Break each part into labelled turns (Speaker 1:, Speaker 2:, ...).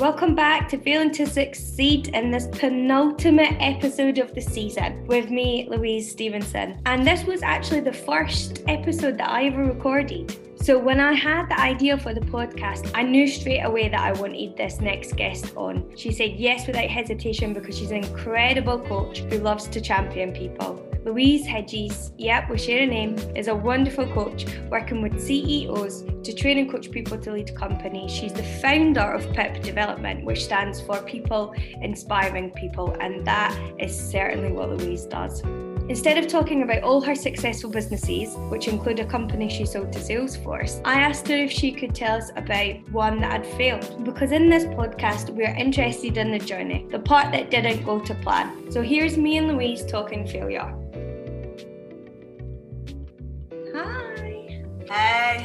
Speaker 1: Welcome back to Failing to Succeed in this penultimate episode of the season with me, Louise Stevenson. And this was actually the first episode that I ever recorded. So when I had the idea for the podcast, I knew straight away that I wanted this next guest on. She said yes without hesitation because she's an incredible coach who loves to champion people. Louise Hedges, yep, we share a name, is a wonderful coach working with CEOs to train and coach people to lead companies. She's the founder of PIP Development, which stands for People Inspiring People, and that is certainly what Louise does. Instead of talking about all her successful businesses, which include a company she sold to Salesforce, I asked her if she could tell us about one that had failed. Because in this podcast, we are interested in the journey, the part that didn't go to plan. So here's me and Louise talking failure.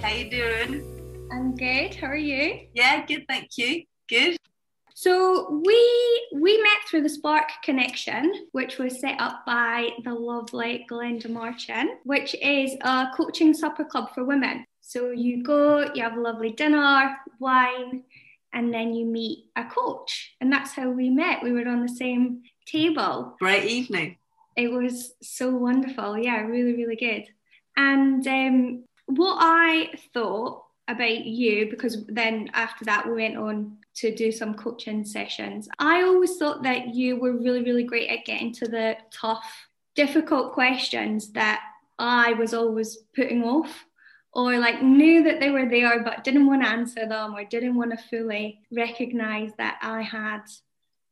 Speaker 2: How you doing?
Speaker 1: I'm good. How are you?
Speaker 2: Yeah, good, thank you. Good.
Speaker 1: So we we met through the Spark Connection, which was set up by the lovely Glenda Martin, which is a coaching supper club for women. So you go, you have a lovely dinner, wine, and then you meet a coach. And that's how we met. We were on the same table.
Speaker 2: Great evening.
Speaker 1: It was so wonderful. Yeah, really, really good. And um, what I thought about you, because then after that we went on to do some coaching sessions. I always thought that you were really, really great at getting to the tough, difficult questions that I was always putting off or like knew that they were there but didn't want to answer them or didn't want to fully recognize that I had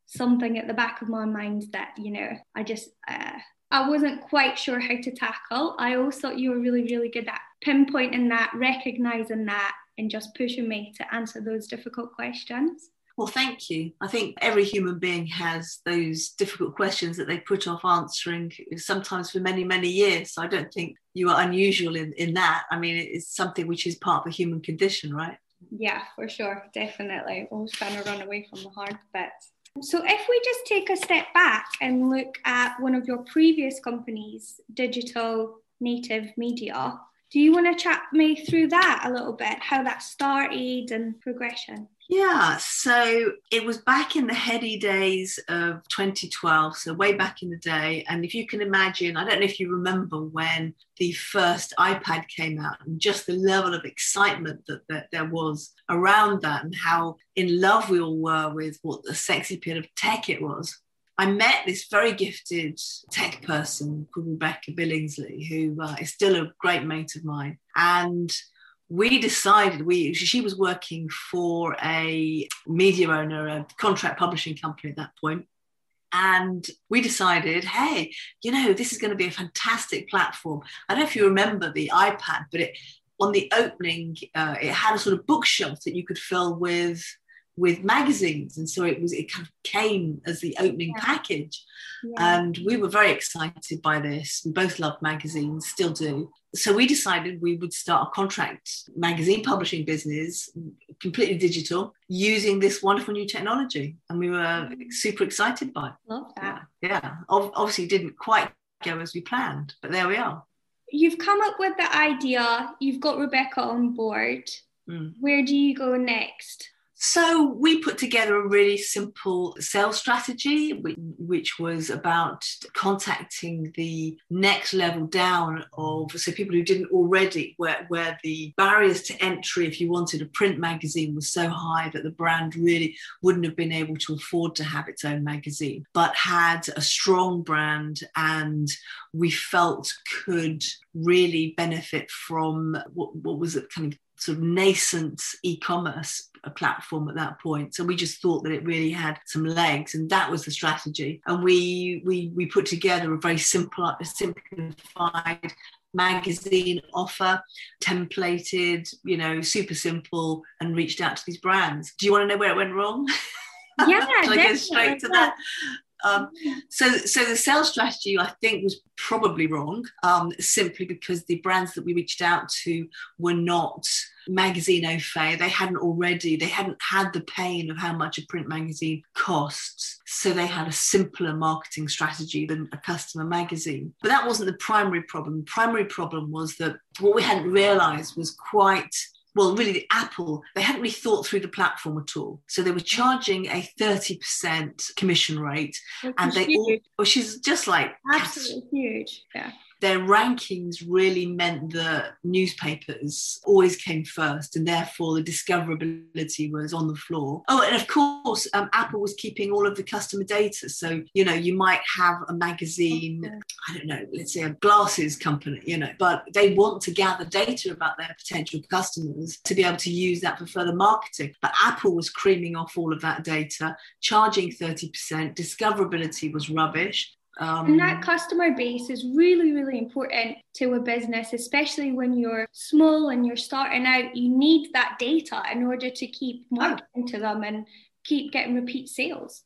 Speaker 1: something at the back of my mind that, you know, I just, uh, I wasn't quite sure how to tackle. I always thought you were really, really good at pinpointing that, recognizing that, and just pushing me to answer those difficult questions.
Speaker 2: Well, thank you. I think every human being has those difficult questions that they put off answering, sometimes for many, many years. So I don't think you are unusual in, in that. I mean, it's something which is part of the human condition, right?
Speaker 1: Yeah, for sure. Definitely. Always trying to run away from the hard bits. So, if we just take a step back and look at one of your previous companies, Digital Native Media, do you want to chat me through that a little bit, how that started and progression?
Speaker 2: Yeah, so it was back in the heady days of 2012, so way back in the day. And if you can imagine, I don't know if you remember when the first iPad came out and just the level of excitement that, that there was around that and how in love we all were with what the sexy bit of tech it was. I met this very gifted tech person called Rebecca Billingsley, who uh, is still a great mate of mine. And we decided we she was working for a media owner, a contract publishing company at that. And we decided, hey, you know, this is going to be a fantastic platform. I don't know if you remember the iPad, but it on the opening, uh, it had a sort of bookshelf that you could fill with with magazines. And so it was it kind of came as the opening yeah. package. Yeah. and we were very excited by this. We both loved magazines still do. So we decided we would start a contract magazine publishing business completely digital using this wonderful new technology. And we were mm. super excited by it.
Speaker 1: Love that.
Speaker 2: Yeah, yeah. obviously didn't quite go as we planned but there we are.
Speaker 1: You've come up with the idea. You've got rebecca on board. Mm. where do you go next
Speaker 2: so we put together a really simple sales strategy, which was about contacting the next level down of so people who didn't already, where, where the barriers to entry, if you wanted a print magazine, was so high that the brand really wouldn't have been able to afford to have its own magazine, but had a strong brand and we felt could really benefit from what, what was it kind of sort of nascent e-commerce platform at that point. So we just thought that it really had some legs and that was the strategy. And we we we put together a very simple simplified magazine offer templated you know super simple and reached out to these brands. Do you want to know where it went wrong?
Speaker 1: Yeah
Speaker 2: I go straight to that um, so, so the sales strategy, I think, was probably wrong, um, simply because the brands that we reached out to were not magazine au fait. They hadn't already, they hadn't had the pain of how much a print magazine costs. So they had a simpler marketing strategy than a customer magazine. But that wasn't the primary problem. The primary problem was that what we hadn't realized was quite well, really, Apple, they hadn't really thought through the platform at all. So they were charging a 30% commission rate.
Speaker 1: Which
Speaker 2: and they
Speaker 1: huge.
Speaker 2: all, which is just like
Speaker 1: absolutely huge. Yeah.
Speaker 2: Their rankings really meant that newspapers always came first and therefore the discoverability was on the floor. Oh and of course um, apple was keeping all of the customer data. So you know you might have a magazine
Speaker 1: Okay.
Speaker 2: i don't know let's say a glasses company you know but they want to gather data about their potential customers to be able to use that for further marketing. But apple was creaming off all of that data charging 30% discoverability was rubbish um,
Speaker 1: And that customer base is really, really important to a business, especially when you're small and you're starting out. You need that data in order to keep marketing to them and keep getting repeat sales.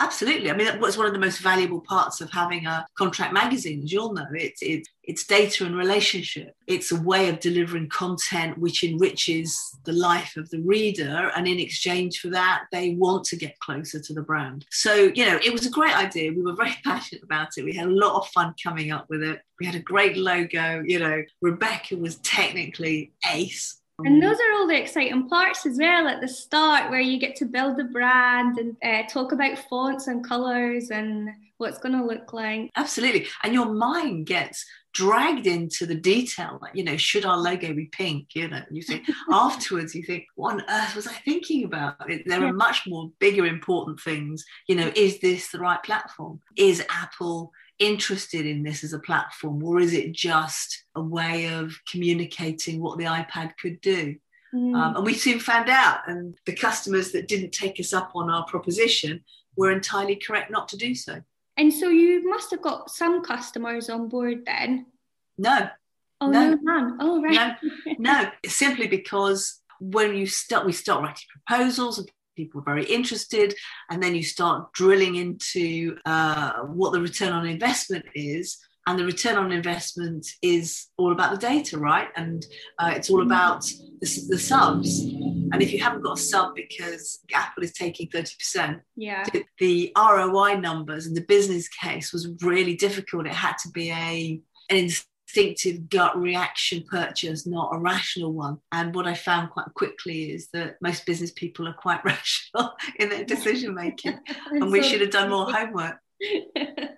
Speaker 2: Absolutely. I mean, that was one of the most valuable parts of having a contract magazine, as you'll know. It's it's it's data and relationship. It's a way of delivering content which enriches the life of the reader, and in exchange for that, they want to get closer to the brand. So, you know, it was a great idea. We were very passionate about it. We had a lot of fun coming up with it. We had a great logo. You know, Rebecca was technically ace.
Speaker 1: And those are all the exciting parts as well at the start, where you get to build the brand and uh, talk about fonts and colors and what's going to look like.
Speaker 2: Absolutely. And your mind gets dragged into the detail. Like, you know, should our logo be pink? You know, you think afterwards, you think, what on earth was I thinking about? It, there are much more bigger, important things. You know, is this the right platform? Is Apple interested in this as a platform, or is it just a way of communicating what the iPad could do?
Speaker 1: Mm.
Speaker 2: Um, and we soon found out, and the customers that didn't take us up on our proposition were entirely correct not to do so.
Speaker 1: and so you must have got some customers on board then.
Speaker 2: No,
Speaker 1: Oh,
Speaker 2: No.
Speaker 1: no, man. Oh, right.
Speaker 2: no, simply because when you start, we start writing proposals and people very interested, and then you start drilling into uh, what the return on investment is. And the return on investment is all about the data, right? And uh, it's all about the, the subs. And if you haven't got a sub because Apple is taking 30%,
Speaker 1: Yeah.
Speaker 2: the- the ROI numbers and the business case was really difficult. It had to be a an instinctive gut reaction purchase, not a rational one. And what I found quite quickly is that most business people are quite rational in their decision making, and we should have done more homework.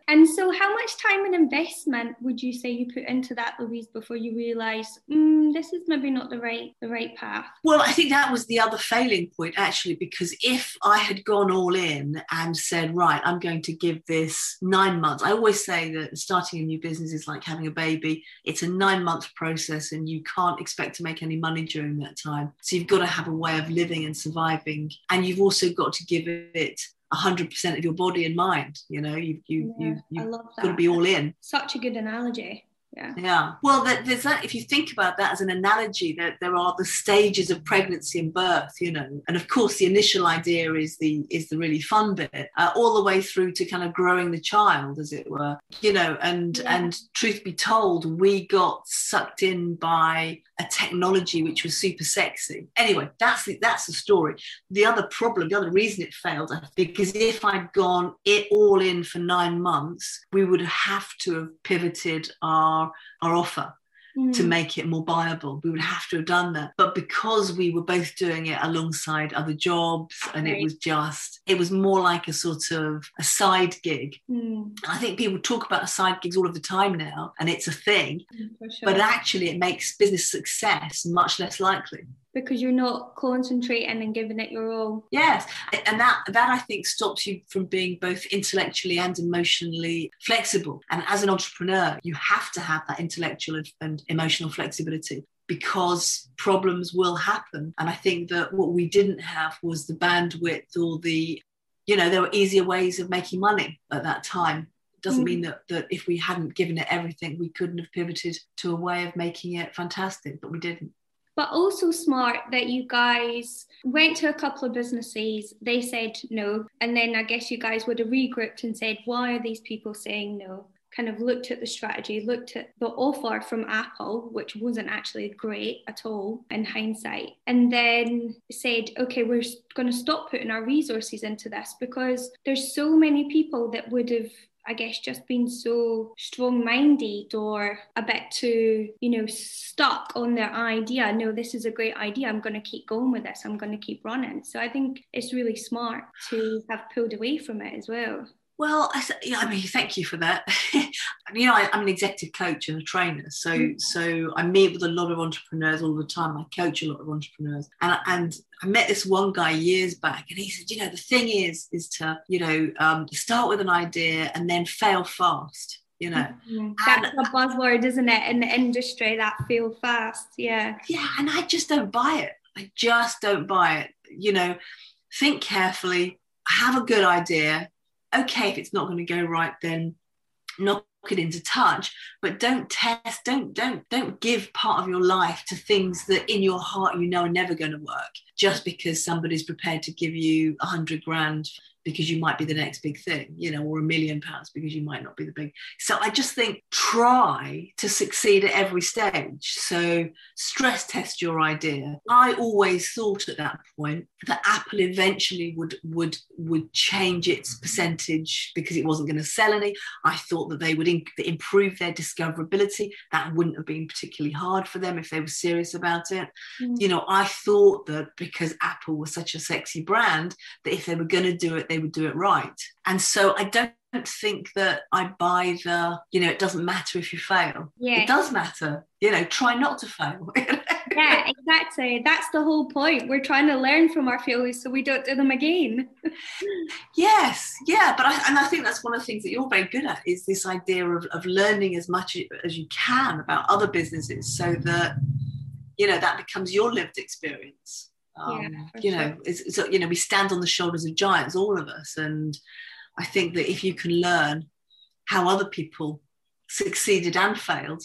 Speaker 1: and so, how much time investment would you say you put into that, Louise, before you realised mm, this is maybe not the right the right path?
Speaker 2: Well, I think that was the other failing point, actually, because if I had gone all in and said, right, I'm going to give this nine months, I always say that starting a new business is like having a baby. It's a nine month process, and you can't expect to make any money during that time. So you've got to have a way of living and surviving. And you've also got to give it 100% of your body and mind. You know, you you,
Speaker 1: yeah,
Speaker 2: you you've got to be all in.
Speaker 1: Such a good analogy. Yeah.
Speaker 2: Yeah. Well, that, there's that. If you think about that as an analogy, that there are the stages of pregnancy and birth, you know, and of course the initial idea is the is the really fun bit, uh, all the way through to kind of growing the child, as it were, you know. And
Speaker 1: Yeah.
Speaker 2: and truth be told, we got sucked in by a technology which was super sexy. Anyway, that's the that's the story. The other problem, the other reason it failed, I think, because if I'd gone it all in for nine months, we would have to have pivoted our our offer to
Speaker 1: Mm.
Speaker 2: make it more viable. We would have to have done that. But because we were both doing it alongside other jobs and
Speaker 1: Right.
Speaker 2: it was just, it was more like a sort of a side gig.
Speaker 1: Mm,
Speaker 2: I think people talk about side gigs all of the time now, and it's a thing,
Speaker 1: sure.
Speaker 2: but actually it makes business success much less likely.
Speaker 1: Because you're not concentrating and giving it your all.
Speaker 2: Yes, and that that I think stops you from being both intellectually and emotionally flexible. And as an entrepreneur, you have to have that intellectual and, emotional flexibility because problems will happen. And I think that what we didn't have was the bandwidth or the, you know, there were easier ways of making money at that time. Doesn't
Speaker 1: Mm.
Speaker 2: mean that, that if we hadn't given it everything, we couldn't have pivoted to a way of making it fantastic, but we didn't.
Speaker 1: But also smart that you guys went to a couple of businesses, they said no. And then I guess you guys would have regrouped and said, why are these people saying no? Kind of looked at the strategy, looked at the offer from Apple, which wasn't actually great at all in hindsight, and then said, okay, we're going to stop putting our resources into this because there's so many people that would have I guess, just being so strong minded or a bit too, you know, stuck on their idea. No, this is a great idea. I'm going to keep going with this. I'm going to keep running. So I think it's really smart to have pulled away from it as well.
Speaker 2: Well, I, yeah, I mean, thank you for that. you know, I, am an executive coach and a trainer, so mm. so I meet with a lot of entrepreneurs all the time. I coach a lot of entrepreneurs, and and I met this one guy years back, and he said, you know, the thing is, is to you know um, start with an idea and then fail fast. You know,
Speaker 1: mm-hmm. that's and, a buzzword, isn't it, in the industry? That fail fast, yeah.
Speaker 2: Yeah, and I just don't buy it. I just don't buy it. You know, think carefully, have a good idea okay if it's not going to go right then knock it into touch but don't test don't don't don't give part of your life to things that in your heart you know are never going to work just because somebody's prepared to give you a hundred grand because you might be the next big thing, you know, or a million pounds because you might not be the big. So I just think try to succeed at every stage. So stress test your idea. I always thought at that point that Apple eventually would would would change its percentage because it wasn't going to sell any. I thought that they would in- improve their discoverability. That wouldn't have been particularly hard for them if they were serious about it. Mm. You know, I thought that because Apple was such a sexy brand that if they were going to do it they would do it right. And so I don't think that I buy the, you know, it doesn't matter if you fail. Yeah. It does matter. You know, try not to fail.
Speaker 1: yeah, exactly. That's the whole point. We're trying to learn from our failures so we don't do them again.
Speaker 2: yes, yeah. But I, and I think that's one of the things that you're very good at is this idea of, of learning as much as you can about other businesses so that, you know, that becomes your lived experience. Um, yeah, you know, it's, it's, you know, we stand on the shoulders of giants, all of us, and I think that if you can learn how other people succeeded and failed,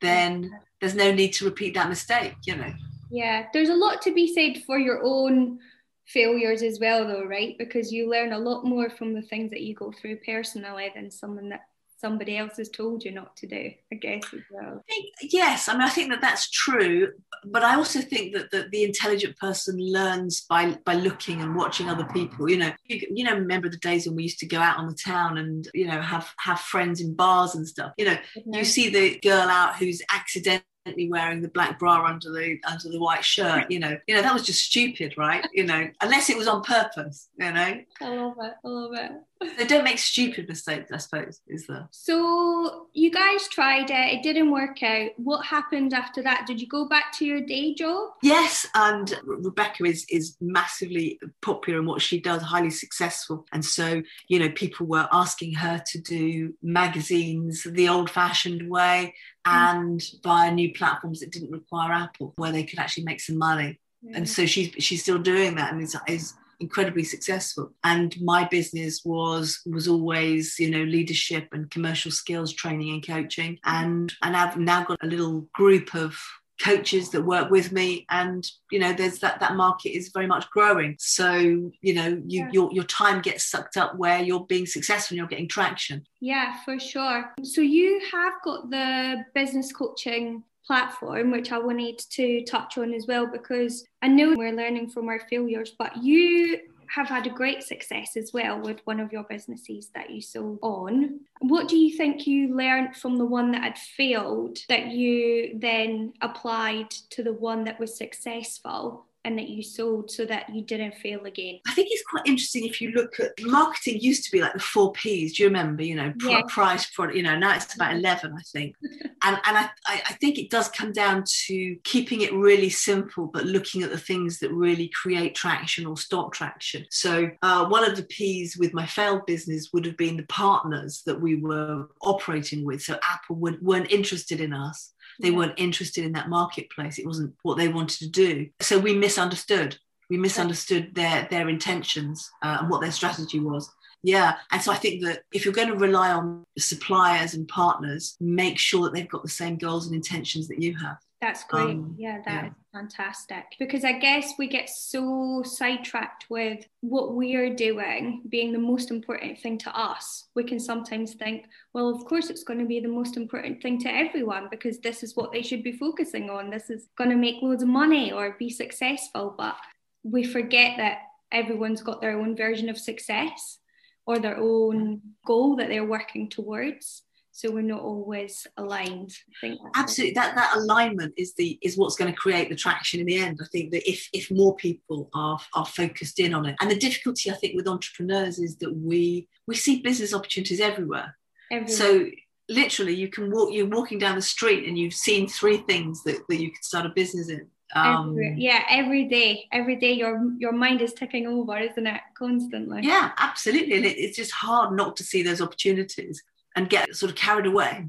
Speaker 2: then there's no need to repeat that mistake. You know.
Speaker 1: Yeah, there's a lot to be said for your own failures as well, though, right? Because you learn a lot more from the things that you go through personally than someone that somebody else has told you not to do, I guess, as well.
Speaker 2: I think, yes, I mean, I think that that's true, but I also think that, that the intelligent person learns by by looking and watching other people. You know, you, you know, remember the days when we used to go out on the town and you know have have friends in bars and stuff. You know, you mm-hmm. see the girl out who's accidentally wearing the black bra under the under the white shirt you know. You know that was just stupid right? You know unless it was on purpose you know?
Speaker 1: I love it i love it.
Speaker 2: They don't make stupid mistakes i suppose is there
Speaker 1: so you guys tried it it didn't work out. What happened after that? Did you go back to your day job?
Speaker 2: Yes and rebecca is is massively popular in what she does highly successful. And so you know people were asking her to do magazines the old fashioned way. Mm. and via new platforms that didn't require apple where they could actually make some money. Yeah. and so she's she's still doing that and is, is incredibly successful. And my business was was always you know leadership and commercial skills training and coaching. Mm. And and I've now got a little group of coaches that work with me and you know there's that that market is very much growing. So you know you yeah. your, your time gets sucked up where you're being successful and you're getting traction.
Speaker 1: Yeah for sure. So you have got the business coaching platform, which I wanted to touch on as well, because I know we're learning from our failures, but you have had a great success as well with one of your businesses that you sold on. What do you think you learned from the one that had failed that you then applied to the one that was successful? and that you sold so that you didn't fail again?
Speaker 2: I think it's quite interesting if you look at marketing used to be like the four P's. Do you remember? You know, yeah. price, product, you know, now it's about 11, I think. and and I, I think it does come down to keeping it really simple, but looking at the things that really create traction or stop traction. So uh, one of the P's with my failed business would have been the partners that we were operating with. So Apple would, weren't interested in us they weren't interested in that marketplace. It wasn't what they wanted to do. So we misunderstood. We misunderstood their their intentions uh, and what their strategy was. Yeah. And so I think that if you're going to rely on suppliers and partners, make sure that they've got the same goals and intentions that you have.
Speaker 1: That's great. Um, yeah, that yeah. is fantastic. Because I guess we get so sidetracked with what we are doing being the most important thing to us. We can sometimes think, well, of course, it's going to be the most important thing to everyone because this is what they should be focusing on. This is going to make loads of money or be successful. But we forget that everyone's got their own version of success or their own goal that they're working towards. So we're not always aligned. I think
Speaker 2: absolutely. That that alignment is the is what's going to create the traction in the end. I think that if if more people are are focused in on it. And the difficulty i think with entrepreneurs is that we we see business opportunities everywhere, everywhere. so literally you can walk you're walking down the street and you've seen three things that, that you could start a business in
Speaker 1: um, every, yeah every day every day your your mind is ticking over isn't it? Constantly.
Speaker 2: Yeah absolutely. And it, it's just hard not to see those opportunities and get sort of carried away.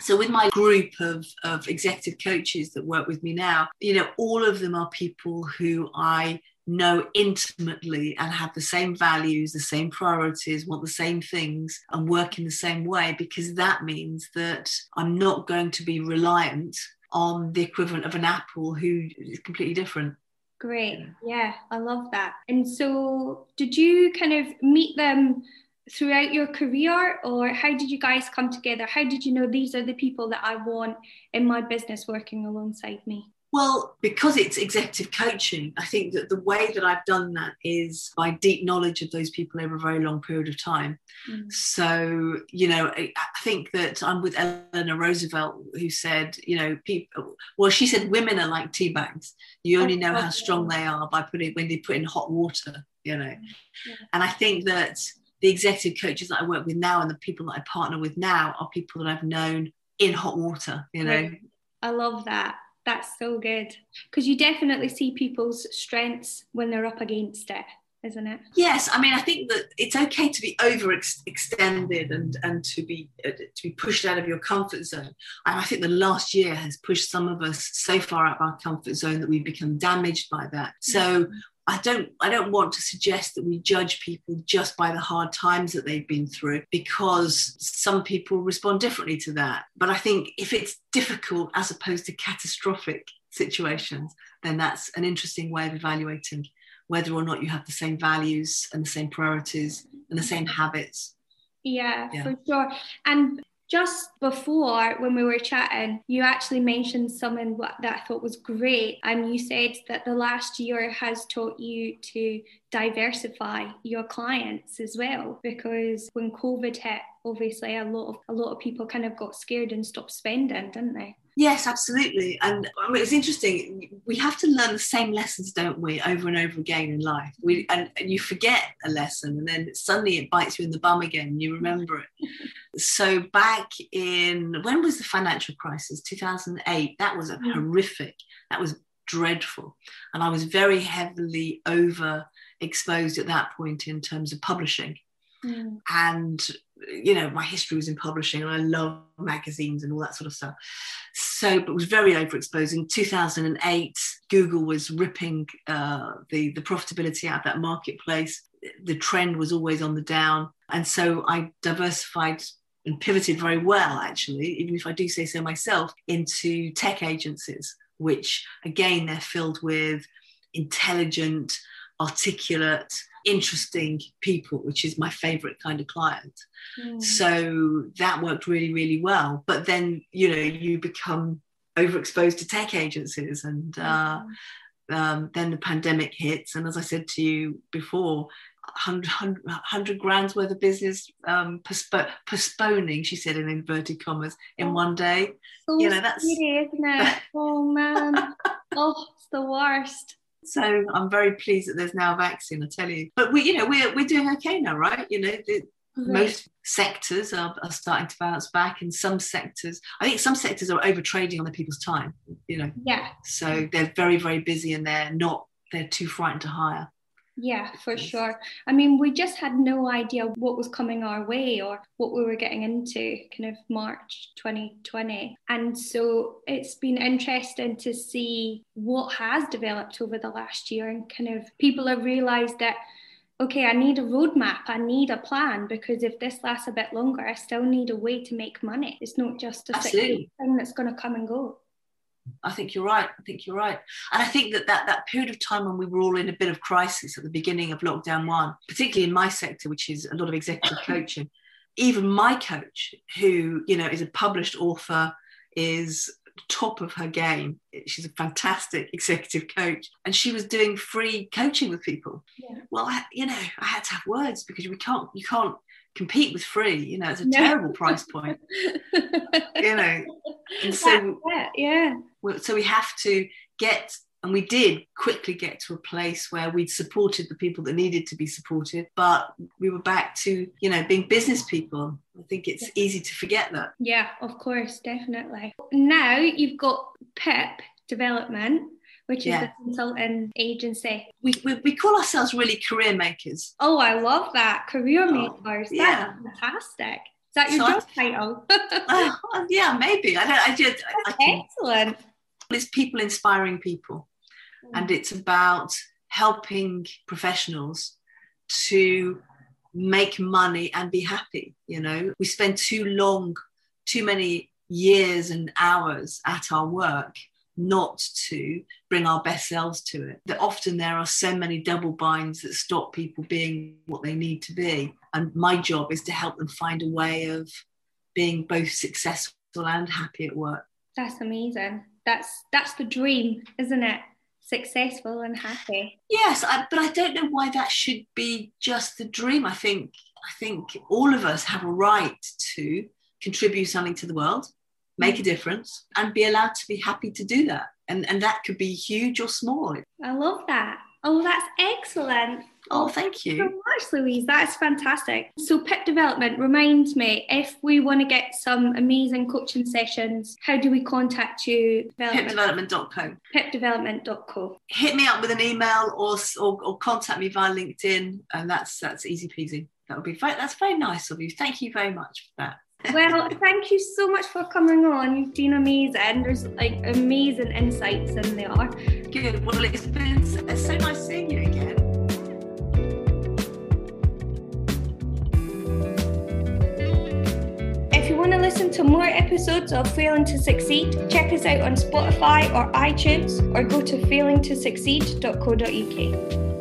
Speaker 2: So with my group of, of executive coaches that work with me now you know all of them are people who i know intimately and have the same values, the same priorities, want the same things, and work in the same way, because that means that I'm not going to be reliant on the equivalent of an Apple who is completely different.
Speaker 1: Great. Yeah, I love that. And so, did you kind of meet them throughout your career, or how did you guys come together? How did you know these are the people that I want in my business working alongside me?
Speaker 2: Well, because it's executive coaching, I think that the way that I've done that is by deep knowledge of those people over a very long period of time. Mm. So, you know, I think that I'm with Eleanor Roosevelt, who said, you know, people, well, she said women are like tea bags. You only know how strong they are by putting when they put in hot water, you know. Yeah. And I think that the executive coaches that I work with now and the people that I partner with now are people that I've known in hot water, you know.
Speaker 1: I love that. That's so good because you definitely see people's strengths when they're up against it isn't it?
Speaker 2: Yes, I mean, I think that it's okay to be overextended and and to be uh, to be pushed out of your comfort zone. And I think the last year has pushed some of us so far out of our comfort zone that we've become damaged by that. So I don't I don't want to suggest that we judge people just by the hard times that they've been through because some people respond differently to that. But I think if it's difficult as opposed to catastrophic situations, then that's an interesting way of evaluating whether or not you have the same values and the same priorities and the same habits.
Speaker 1: Yeah, yeah. for sure. And just before when we were chatting, you actually mentioned something that I thought was great. And you said that the last year has taught you to diversify your clients as well. Because when COVID hit, obviously a lot of a lot of people kind of got scared and stopped spending, didn't they?
Speaker 2: Yes, absolutely. And I mean, it's interesting. We have to learn the same lessons, don't we, over and over again in life. We and, and you forget a lesson, and then suddenly it bites you in the bum again. And you remember it. so back in when was the financial crisis? Two thousand eight. That was a mm. horrific. That was dreadful, and I was very heavily over exposed at that point in terms of publishing. Mm. And you know, my history was in publishing and I love magazines and all that sort of stuff. So, but was very overexposed. In 2008, Google was ripping uh, the, the profitability out of that marketplace. The trend was always on the down. And so I diversified and pivoted very well, actually, even if I do say so myself, into tech agencies, which again, they're filled with intelligent, articulate, interesting people, which is my favorite kind of client. Mm. So that worked really, really well. But then, you know, you become overexposed to tech agencies and uh, um, then the pandemic hits. And as I said to you before, 100, 100, 100 grand's worth of business um, postpo- postponing, she said in inverted commas, in oh, one day.
Speaker 1: So you know, that's. Scary, isn't it? oh, man. oh, it's the worst.
Speaker 2: So I'm very pleased that there's now a vaccine, I tell you. But we, you know, we're, we're doing okay now, right? You know, the, most sectors are, are starting to bounce back and some sectors i think some sectors are over trading on the people's time you know
Speaker 1: yeah
Speaker 2: so they're very very busy and they're not they're too frightened to hire
Speaker 1: yeah, for sure. I mean, we just had no idea what was coming our way or what we were getting into kind of March 2020. And so it's been interesting to see what has developed over the last year and kind of people have realized that okay, I need a roadmap, I need a plan because if this lasts a bit longer, I still need a way to make money. It's not just a thing that's going to come and go.
Speaker 2: I think you're right. I think you're right. And I think that, that that period of time when we were all in a bit of crisis at the beginning of lockdown one, particularly in my sector, which is a lot of executive coaching, even my coach, who, you know, is a published author, is top of her game. She's a fantastic executive coach, and she was doing free coaching with people. Yeah. Well, I, you know, I had to have words because we can't, you can't compete with free. You know, it's a no. terrible price point. you know, and so
Speaker 1: yeah,
Speaker 2: so we have to get and we did quickly get to a place where we'd supported the people that needed to be supported, but we were back to, you know, being business people. I think it's easy to forget that.
Speaker 1: Yeah, of course, definitely. Now you've got PIP development, which is yeah. a consulting agency.
Speaker 2: We, we, we, call ourselves really career makers.
Speaker 1: Oh, I love that. Career oh, makers. Yeah. That's fantastic. Is that your so job I, title?
Speaker 2: uh, yeah, maybe. I don't I just I,
Speaker 1: I excellent.
Speaker 2: It's people inspiring people and it's about helping professionals to make money and be happy you know we spend too long too many years and hours at our work not to bring our best selves to it. That often there are so many double binds that stop people being what they need to be. And my job is to help them find a way of being both successful and happy at work.
Speaker 1: That's amazing. That's that's the dream isn't it? Successful and happy.
Speaker 2: Yes, I, but I don't know why that should be just the dream. I think I think all of us have a right to contribute something to the world, make a difference, and be allowed to be happy to do that. And and that could be huge or small.
Speaker 1: I love that. Oh, that's excellent.
Speaker 2: Oh, thank you.
Speaker 1: so much, Louise. That's fantastic. So, PIP development reminds me if we want to get some amazing coaching sessions, how do we contact you?
Speaker 2: Pipdevelopment.co.
Speaker 1: Pipdevelopment.co.
Speaker 2: Hit me up with an email or, or, or contact me via LinkedIn, and that's that's easy peasy. That would be very, that's very nice of you. Thank you very much for that
Speaker 1: well, thank you so much for coming on. You've been amazing. There's like amazing insights in there.
Speaker 2: Good. Well, it's been it's so nice seeing you again.
Speaker 1: If you want to listen to more episodes of Failing to Succeed, check us out on Spotify or iTunes or go to failingtosucceed.co.uk.